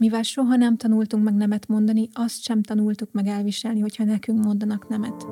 Mivel soha nem tanultunk meg nemet mondani, azt sem tanultuk meg elviselni, hogyha nekünk mondanak nemet.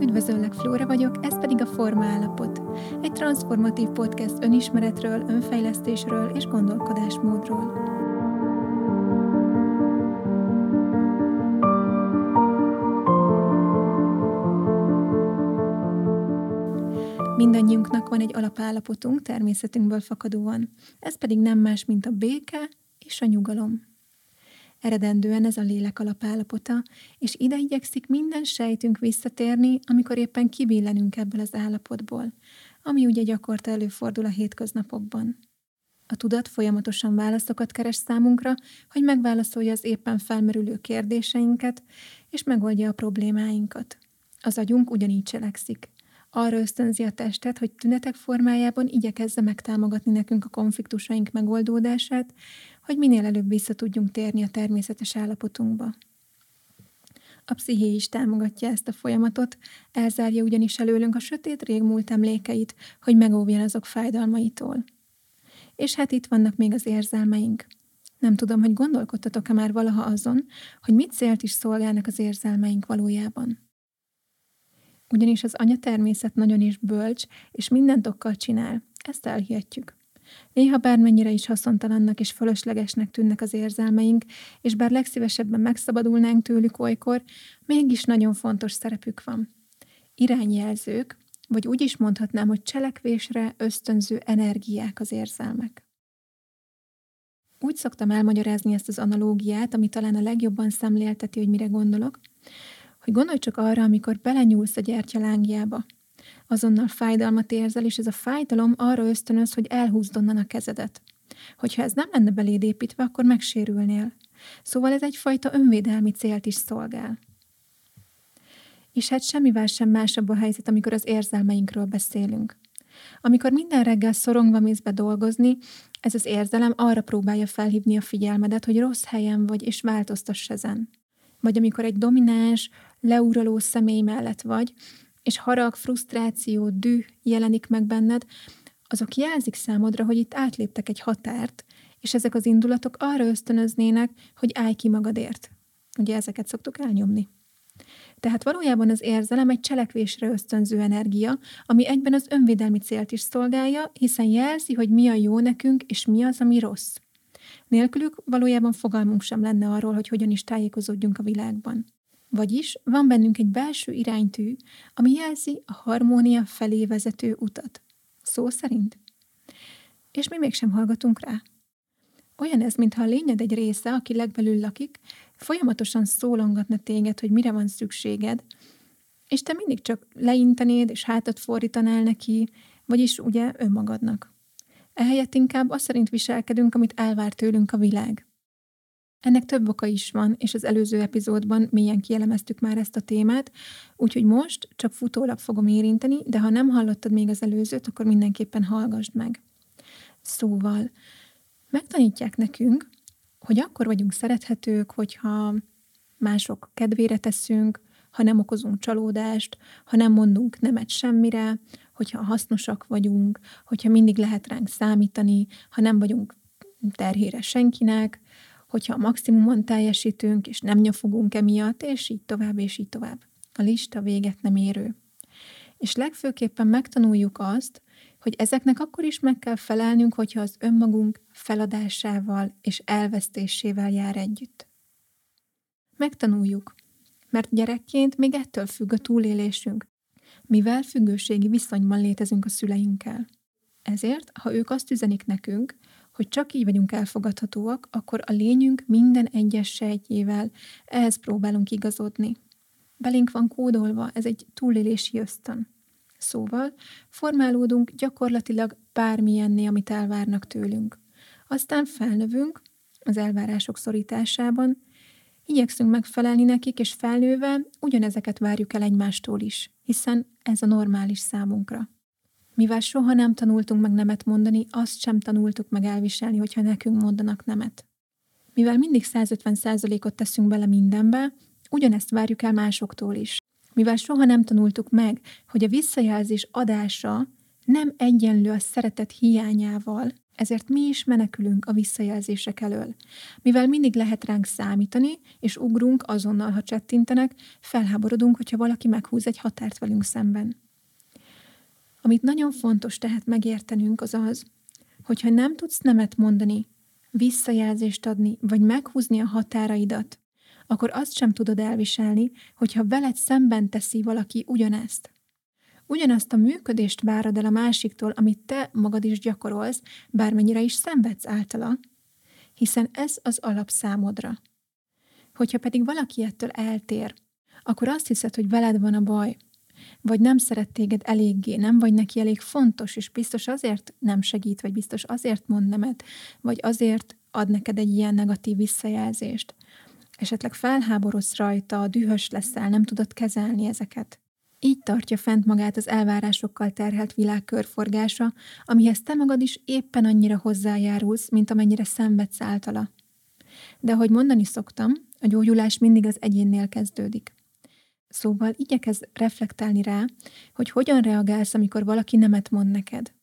Üdvözöllek, Flóra vagyok, ez pedig a Forma Állapot. Egy transformatív podcast önismeretről, önfejlesztésről és gondolkodásmódról. Mindannyiunknak van egy alapállapotunk természetünkből fakadóan, ez pedig nem más, mint a béke és a nyugalom. Eredendően ez a lélek alapállapota, és ide igyekszik minden sejtünk visszatérni, amikor éppen kibillenünk ebből az állapotból, ami ugye gyakorta előfordul a hétköznapokban. A tudat folyamatosan válaszokat keres számunkra, hogy megválaszolja az éppen felmerülő kérdéseinket, és megoldja a problémáinkat. Az agyunk ugyanígy cselekszik arra ösztönzi a testet, hogy tünetek formájában igyekezze megtámogatni nekünk a konfliktusaink megoldódását, hogy minél előbb vissza tudjunk térni a természetes állapotunkba. A psziché is támogatja ezt a folyamatot, elzárja ugyanis előlünk a sötét régmúlt emlékeit, hogy megóvjon azok fájdalmaitól. És hát itt vannak még az érzelmeink. Nem tudom, hogy gondolkodtatok-e már valaha azon, hogy mit célt is szolgálnak az érzelmeink valójában ugyanis az anya természet nagyon is bölcs, és mindent okkal csinál. Ezt elhihetjük. Néha bármennyire is haszontalannak és fölöslegesnek tűnnek az érzelmeink, és bár legszívesebben megszabadulnánk tőlük olykor, mégis nagyon fontos szerepük van. Irányjelzők, vagy úgy is mondhatnám, hogy cselekvésre ösztönző energiák az érzelmek. Úgy szoktam elmagyarázni ezt az analógiát, ami talán a legjobban szemlélteti, hogy mire gondolok, hogy gondolj csak arra, amikor belenyúlsz a gyertya lángjába. Azonnal fájdalmat érzel, és ez a fájdalom arra ösztönöz, hogy elhúzd onnan a kezedet. Hogyha ez nem lenne beléd építve, akkor megsérülnél. Szóval ez egyfajta önvédelmi célt is szolgál. És hát semmivel sem másabb a helyzet, amikor az érzelmeinkről beszélünk. Amikor minden reggel szorongva mész be dolgozni, ez az érzelem arra próbálja felhívni a figyelmedet, hogy rossz helyen vagy, és változtass ezen. Vagy amikor egy domináns, leuraló személy mellett vagy, és harag, frusztráció, düh jelenik meg benned, azok jelzik számodra, hogy itt átléptek egy határt, és ezek az indulatok arra ösztönöznének, hogy állj ki magadért. Ugye ezeket szoktuk elnyomni. Tehát valójában az érzelem egy cselekvésre ösztönző energia, ami egyben az önvédelmi célt is szolgálja, hiszen jelzi, hogy mi a jó nekünk, és mi az, ami rossz. Nélkülük valójában fogalmunk sem lenne arról, hogy hogyan is tájékozódjunk a világban. Vagyis van bennünk egy belső iránytű, ami jelzi a harmónia felé vezető utat. Szó szerint. És mi mégsem hallgatunk rá. Olyan ez, mintha a lényed egy része, aki legbelül lakik, folyamatosan szólongatna téged, hogy mire van szükséged, és te mindig csak leintenéd és hátat fordítanál neki, vagyis ugye önmagadnak. Ehelyett inkább azt szerint viselkedünk, amit elvár tőlünk a világ. Ennek több oka is van, és az előző epizódban mélyen kielemeztük már ezt a témát, úgyhogy most csak futólag fogom érinteni, de ha nem hallottad még az előzőt, akkor mindenképpen hallgassd meg. Szóval, megtanítják nekünk, hogy akkor vagyunk szerethetők, hogyha mások kedvére teszünk, ha nem okozunk csalódást, ha nem mondunk nemet semmire, hogyha hasznosak vagyunk, hogyha mindig lehet ránk számítani, ha nem vagyunk terhére senkinek, hogyha a maximumon teljesítünk, és nem nyafogunk emiatt, és így tovább, és így tovább. A lista véget nem érő. És legfőképpen megtanuljuk azt, hogy ezeknek akkor is meg kell felelnünk, hogyha az önmagunk feladásával és elvesztésével jár együtt. Megtanuljuk, mert gyerekként még ettől függ a túlélésünk, mivel függőségi viszonyban létezünk a szüleinkkel. Ezért, ha ők azt üzenik nekünk, hogy csak így vagyunk elfogadhatóak, akkor a lényünk minden egyes sejtjével ehhez próbálunk igazodni. Belénk van kódolva, ez egy túlélési ösztön. Szóval formálódunk gyakorlatilag bármilyenné, amit elvárnak tőlünk. Aztán felnövünk az elvárások szorításában, igyekszünk megfelelni nekik, és felnőve ugyanezeket várjuk el egymástól is, hiszen ez a normális számunkra. Mivel soha nem tanultunk meg nemet mondani, azt sem tanultuk meg elviselni, hogyha nekünk mondanak nemet. Mivel mindig 150%-ot teszünk bele mindenbe, ugyanezt várjuk el másoktól is. Mivel soha nem tanultuk meg, hogy a visszajelzés adása nem egyenlő a szeretet hiányával, ezért mi is menekülünk a visszajelzések elől. Mivel mindig lehet ránk számítani, és ugrunk azonnal, ha csettintenek, felháborodunk, hogyha valaki meghúz egy határt velünk szemben. Amit nagyon fontos tehát megértenünk, az az, hogyha nem tudsz nemet mondani, visszajelzést adni, vagy meghúzni a határaidat, akkor azt sem tudod elviselni, hogyha veled szemben teszi valaki ugyanezt. Ugyanazt a működést várod el a másiktól, amit te magad is gyakorolsz, bármennyire is szenvedsz általa, hiszen ez az alap számodra. Hogyha pedig valaki ettől eltér, akkor azt hiszed, hogy veled van a baj, vagy nem szeret téged eléggé, nem vagy neki elég fontos, és biztos azért nem segít, vagy biztos azért mond nemet, vagy azért ad neked egy ilyen negatív visszajelzést. Esetleg felháborodsz rajta, dühös leszel, nem tudod kezelni ezeket. Így tartja fent magát az elvárásokkal terhelt világ körforgása, amihez te magad is éppen annyira hozzájárulsz, mint amennyire szenvedsz általa. De ahogy mondani szoktam, a gyógyulás mindig az egyénnél kezdődik. Szóval igyekez reflektálni rá, hogy hogyan reagálsz, amikor valaki nemet mond neked.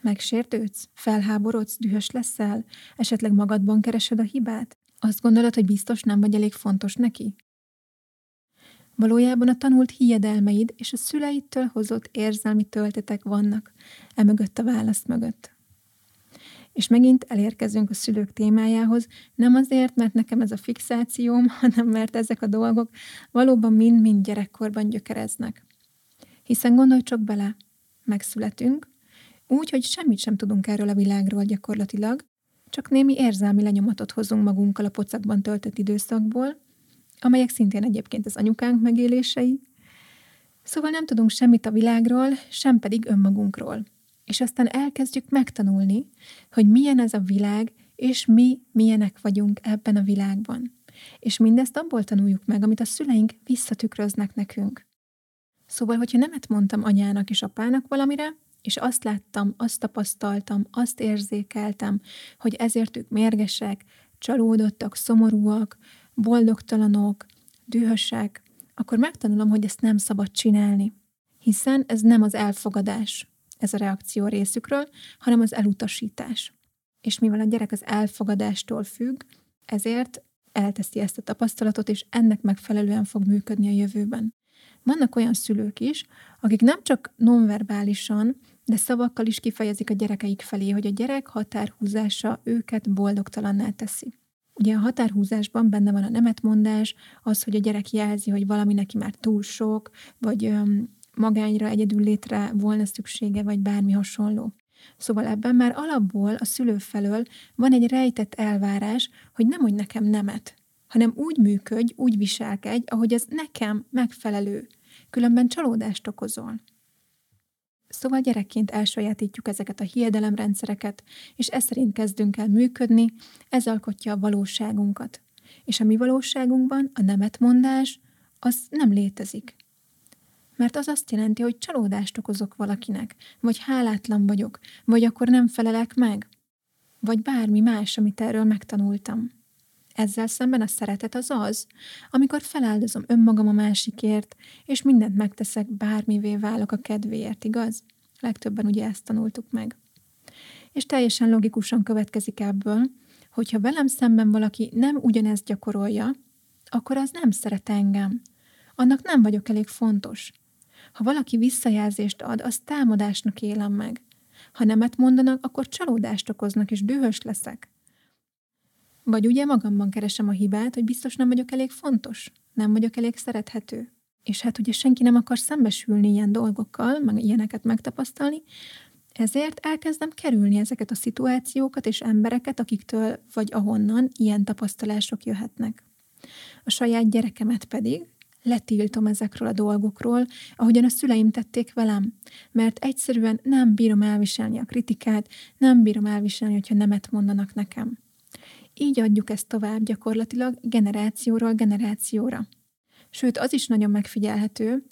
Megsértődsz? Felháborodsz? Dühös leszel? Esetleg magadban keresed a hibát? Azt gondolod, hogy biztos nem vagy elég fontos neki? Valójában a tanult hiedelmeid és a szüleidtől hozott érzelmi töltetek vannak, emögött a válasz mögött. És megint elérkezünk a szülők témájához, nem azért, mert nekem ez a fixációm, hanem mert ezek a dolgok valóban mind-mind gyerekkorban gyökereznek. Hiszen gondolj csak bele, megszületünk, úgy, hogy semmit sem tudunk erről a világról gyakorlatilag, csak némi érzelmi lenyomatot hozunk magunkkal a pocakban töltött időszakból, amelyek szintén egyébként az anyukánk megélései. Szóval nem tudunk semmit a világról, sem pedig önmagunkról. És aztán elkezdjük megtanulni, hogy milyen ez a világ, és mi milyenek vagyunk ebben a világban. És mindezt abból tanuljuk meg, amit a szüleink visszatükröznek nekünk. Szóval, hogyha nemet mondtam anyának és apának valamire, és azt láttam, azt tapasztaltam, azt érzékeltem, hogy ezért ők mérgesek, csalódottak, szomorúak, boldogtalanok, dühösek, akkor megtanulom, hogy ezt nem szabad csinálni. Hiszen ez nem az elfogadás, ez a reakció részükről, hanem az elutasítás. És mivel a gyerek az elfogadástól függ, ezért elteszi ezt a tapasztalatot, és ennek megfelelően fog működni a jövőben. Vannak olyan szülők is, akik nem csak nonverbálisan, de szavakkal is kifejezik a gyerekeik felé, hogy a gyerek határhúzása őket boldogtalanná teszi. Ugye a határhúzásban benne van a nemetmondás, az, hogy a gyerek jelzi, hogy valami neki már túl sok, vagy öm, magányra, egyedül létre volna szüksége, vagy bármi hasonló. Szóval ebben már alapból a szülő felől van egy rejtett elvárás, hogy nem mondj nekem nemet, hanem úgy működj, úgy viselkedj, ahogy ez nekem megfelelő. Különben csalódást okozol. Szóval gyerekként elsajátítjuk ezeket a hiedelemrendszereket, és ez szerint kezdünk el működni, ez alkotja a valóságunkat. És a mi valóságunkban a nemetmondás az nem létezik. Mert az azt jelenti, hogy csalódást okozok valakinek, vagy hálátlan vagyok, vagy akkor nem felelek meg, vagy bármi más, amit erről megtanultam. Ezzel szemben a szeretet az az, amikor feláldozom önmagam a másikért, és mindent megteszek, bármivé válok a kedvéért, igaz? Legtöbben ugye ezt tanultuk meg. És teljesen logikusan következik ebből, hogyha velem szemben valaki nem ugyanezt gyakorolja, akkor az nem szeret engem. Annak nem vagyok elég fontos. Ha valaki visszajelzést ad, az támadásnak élem meg. Ha nemet mondanak, akkor csalódást okoznak, és dühös leszek. Vagy ugye magamban keresem a hibát, hogy biztos nem vagyok elég fontos, nem vagyok elég szerethető. És hát ugye senki nem akar szembesülni ilyen dolgokkal, meg ilyeneket megtapasztalni, ezért elkezdem kerülni ezeket a szituációkat és embereket, akiktől vagy ahonnan ilyen tapasztalások jöhetnek. A saját gyerekemet pedig letiltom ezekről a dolgokról, ahogyan a szüleim tették velem, mert egyszerűen nem bírom elviselni a kritikát, nem bírom elviselni, hogyha nemet mondanak nekem. Így adjuk ezt tovább gyakorlatilag generációról generációra. Sőt, az is nagyon megfigyelhető,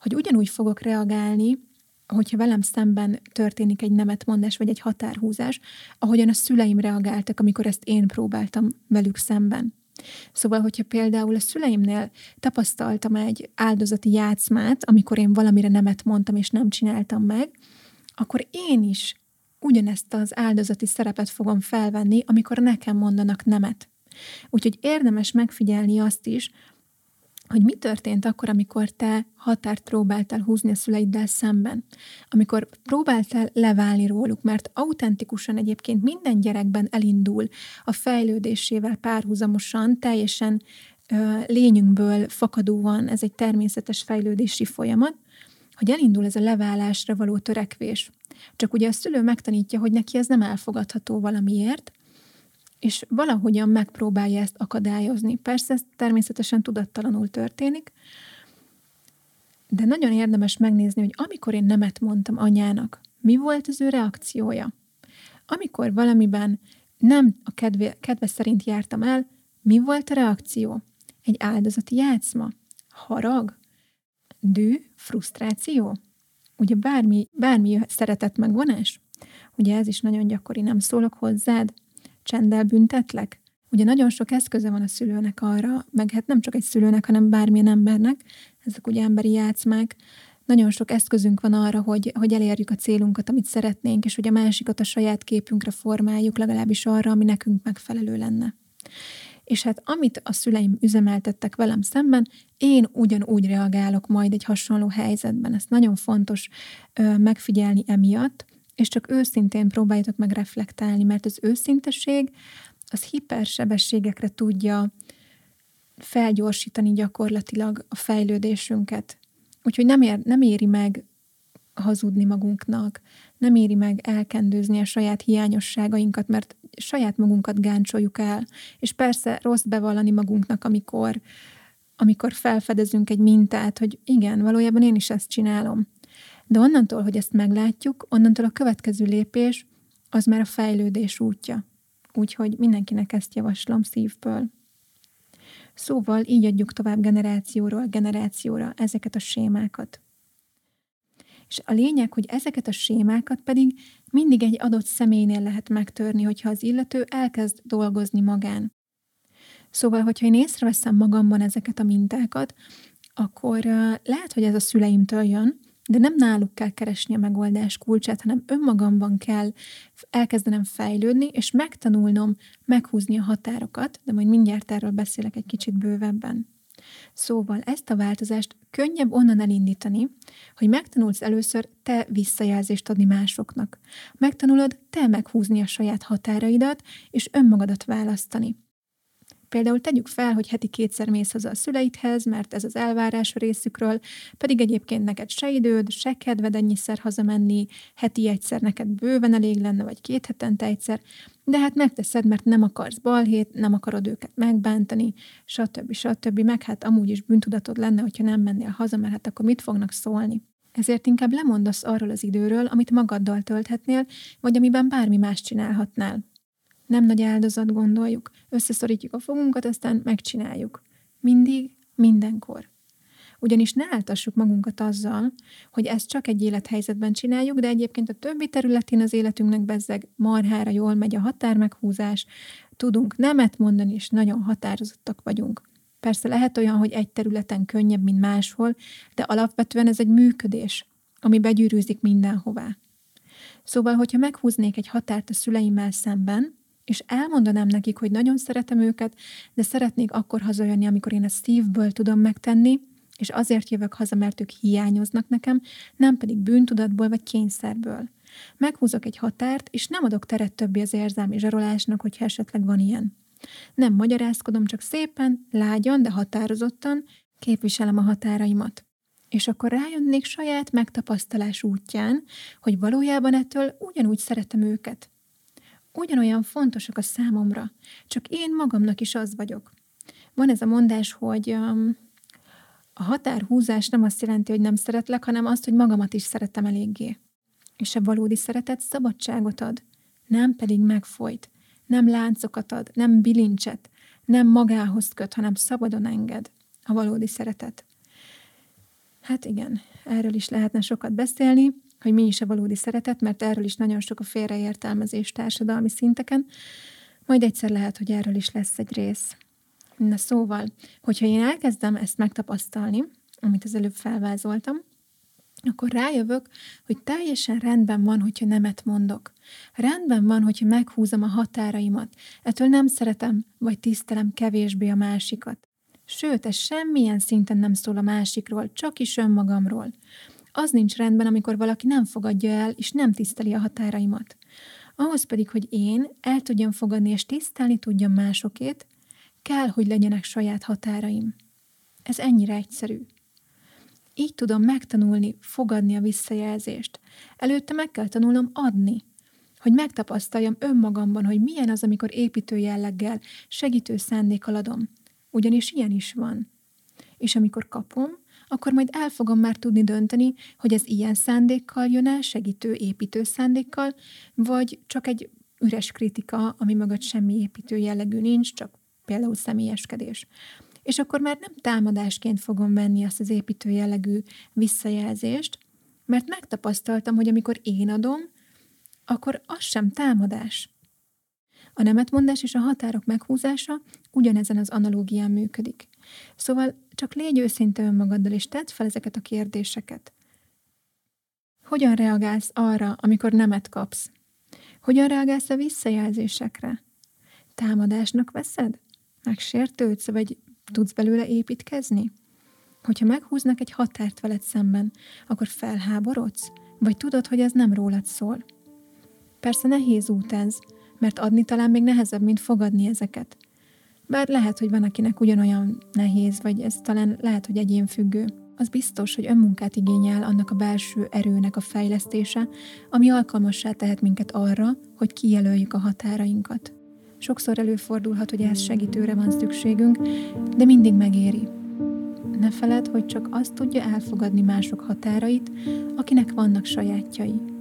hogy ugyanúgy fogok reagálni, hogyha velem szemben történik egy nemetmondás vagy egy határhúzás, ahogyan a szüleim reagáltak, amikor ezt én próbáltam velük szemben. Szóval, hogyha például a szüleimnél tapasztaltam egy áldozati játszmát, amikor én valamire nemet mondtam és nem csináltam meg, akkor én is ugyanezt az áldozati szerepet fogom felvenni, amikor nekem mondanak nemet. Úgyhogy érdemes megfigyelni azt is, hogy mi történt akkor, amikor te határt próbáltál húzni a szüleiddel szemben. Amikor próbáltál leválni róluk, mert autentikusan egyébként minden gyerekben elindul a fejlődésével párhuzamosan, teljesen ö, lényünkből fakadóan, ez egy természetes fejlődési folyamat, hogy elindul ez a leválásra való törekvés. Csak ugye a szülő megtanítja, hogy neki ez nem elfogadható valamiért, és valahogyan megpróbálja ezt akadályozni. Persze ez természetesen tudattalanul történik, de nagyon érdemes megnézni, hogy amikor én nemet mondtam anyának, mi volt az ő reakciója? Amikor valamiben nem a kedve, kedve szerint jártam el, mi volt a reakció? Egy áldozati játszma? Harag? Dű? Frusztráció? Ugye bármi, bármi szeretet megvonás? Ugye ez is nagyon gyakori, nem szólok hozzád, csenddel büntetlek? Ugye nagyon sok eszköze van a szülőnek arra, meg hát nem csak egy szülőnek, hanem bármilyen embernek, ezek ugye emberi játszmák, nagyon sok eszközünk van arra, hogy, hogy elérjük a célunkat, amit szeretnénk, és hogy a másikat a saját képünkre formáljuk, legalábbis arra, ami nekünk megfelelő lenne. És hát amit a szüleim üzemeltettek velem szemben, én ugyanúgy reagálok majd egy hasonló helyzetben. Ezt nagyon fontos ö, megfigyelni emiatt, és csak őszintén próbáljatok meg reflektálni, mert az őszinteség az hipersebességekre tudja felgyorsítani gyakorlatilag a fejlődésünket. Úgyhogy nem, ér, nem éri meg hazudni magunknak, nem éri meg elkendőzni a saját hiányosságainkat, mert saját magunkat gáncsoljuk el. És persze rossz bevallani magunknak, amikor, amikor felfedezünk egy mintát, hogy igen, valójában én is ezt csinálom. De onnantól, hogy ezt meglátjuk, onnantól a következő lépés az már a fejlődés útja. Úgyhogy mindenkinek ezt javaslom szívből. Szóval így adjuk tovább generációról generációra ezeket a sémákat. És a lényeg, hogy ezeket a sémákat pedig mindig egy adott személynél lehet megtörni, hogyha az illető elkezd dolgozni magán. Szóval, hogyha én észreveszem magamban ezeket a mintákat, akkor lehet, hogy ez a szüleimtől jön, de nem náluk kell keresni a megoldás kulcsát, hanem önmagamban kell elkezdenem fejlődni, és megtanulnom meghúzni a határokat, de majd mindjárt erről beszélek egy kicsit bővebben. Szóval ezt a változást könnyebb onnan elindítani, hogy megtanulsz először te visszajelzést adni másoknak. Megtanulod te meghúzni a saját határaidat, és önmagadat választani. Például tegyük fel, hogy heti kétszer mész haza a szüleidhez, mert ez az elvárás a részükről, pedig egyébként neked se időd, se kedved ennyiszer hazamenni, heti egyszer neked bőven elég lenne, vagy két hetente egyszer, de hát megteszed, mert nem akarsz balhét, nem akarod őket megbántani, stb. stb. Meg hát amúgy is bűntudatod lenne, hogyha nem mennél haza, mert hát akkor mit fognak szólni. Ezért inkább lemondasz arról az időről, amit magaddal tölthetnél, vagy amiben bármi más csinálhatnál. Nem nagy áldozat gondoljuk. Összeszorítjuk a fogunkat, aztán megcsináljuk. Mindig, mindenkor. Ugyanis ne áltassuk magunkat azzal, hogy ezt csak egy élethelyzetben csináljuk, de egyébként a többi területén az életünknek bezzeg marhára jól megy a határmeghúzás, tudunk nemet mondani, és nagyon határozottak vagyunk. Persze lehet olyan, hogy egy területen könnyebb, mint máshol, de alapvetően ez egy működés, ami begyűrűzik mindenhová. Szóval, hogyha meghúznék egy határt a szüleimmel szemben, és elmondanám nekik, hogy nagyon szeretem őket, de szeretnék akkor hazajönni, amikor én ezt szívből tudom megtenni, és azért jövök haza, mert ők hiányoznak nekem, nem pedig bűntudatból vagy kényszerből. Meghúzok egy határt, és nem adok teret többi az érzelmi zsarolásnak, hogyha esetleg van ilyen. Nem magyarázkodom, csak szépen, lágyan, de határozottan képviselem a határaimat. És akkor rájönnék saját megtapasztalás útján, hogy valójában ettől ugyanúgy szeretem őket ugyanolyan fontosak a számomra, csak én magamnak is az vagyok. Van ez a mondás, hogy um, a határhúzás nem azt jelenti, hogy nem szeretlek, hanem azt, hogy magamat is szeretem eléggé. És a valódi szeretet szabadságot ad, nem pedig megfolyt, nem láncokat ad, nem bilincset, nem magához köt, hanem szabadon enged a valódi szeretet. Hát igen, erről is lehetne sokat beszélni, hogy mi is a valódi szeretet, mert erről is nagyon sok a félreértelmezés társadalmi szinteken. Majd egyszer lehet, hogy erről is lesz egy rész. Na szóval, hogyha én elkezdem ezt megtapasztalni, amit az előbb felvázoltam, akkor rájövök, hogy teljesen rendben van, hogyha nemet mondok. Rendben van, hogyha meghúzom a határaimat. Ettől nem szeretem, vagy tisztelem kevésbé a másikat. Sőt, ez semmilyen szinten nem szól a másikról, csak is önmagamról. Az nincs rendben, amikor valaki nem fogadja el, és nem tiszteli a határaimat. Ahhoz pedig, hogy én el tudjam fogadni és tisztelni tudjam másokét, kell, hogy legyenek saját határaim. Ez ennyire egyszerű. Így tudom megtanulni, fogadni a visszajelzést. Előtte meg kell tanulnom adni, hogy megtapasztaljam önmagamban, hogy milyen az, amikor építő jelleggel, segítő szándékkal adom. Ugyanis ilyen is van. És amikor kapom, akkor majd el fogom már tudni dönteni, hogy ez ilyen szándékkal jön el, segítő, építő szándékkal, vagy csak egy üres kritika, ami mögött semmi építő jellegű nincs, csak például személyeskedés. És akkor már nem támadásként fogom venni azt az építő jellegű visszajelzést, mert megtapasztaltam, hogy amikor én adom, akkor az sem támadás. A nemetmondás és a határok meghúzása ugyanezen az analógián működik. Szóval csak légy őszinte önmagaddal, és tedd fel ezeket a kérdéseket. Hogyan reagálsz arra, amikor nemet kapsz? Hogyan reagálsz a visszajelzésekre? Támadásnak veszed? Megsértődsz, vagy tudsz belőle építkezni? Hogyha meghúznak egy határt veled szemben, akkor felháborodsz? Vagy tudod, hogy ez nem rólad szól? Persze nehéz út ez, mert adni talán még nehezebb, mint fogadni ezeket. Bár lehet, hogy van, akinek ugyanolyan nehéz, vagy ez talán lehet, hogy egyén függő. Az biztos, hogy önmunkát igényel annak a belső erőnek a fejlesztése, ami alkalmassá tehet minket arra, hogy kijelöljük a határainkat. Sokszor előfordulhat, hogy ehhez segítőre van szükségünk, de mindig megéri. Ne feled, hogy csak azt tudja elfogadni mások határait, akinek vannak sajátjai.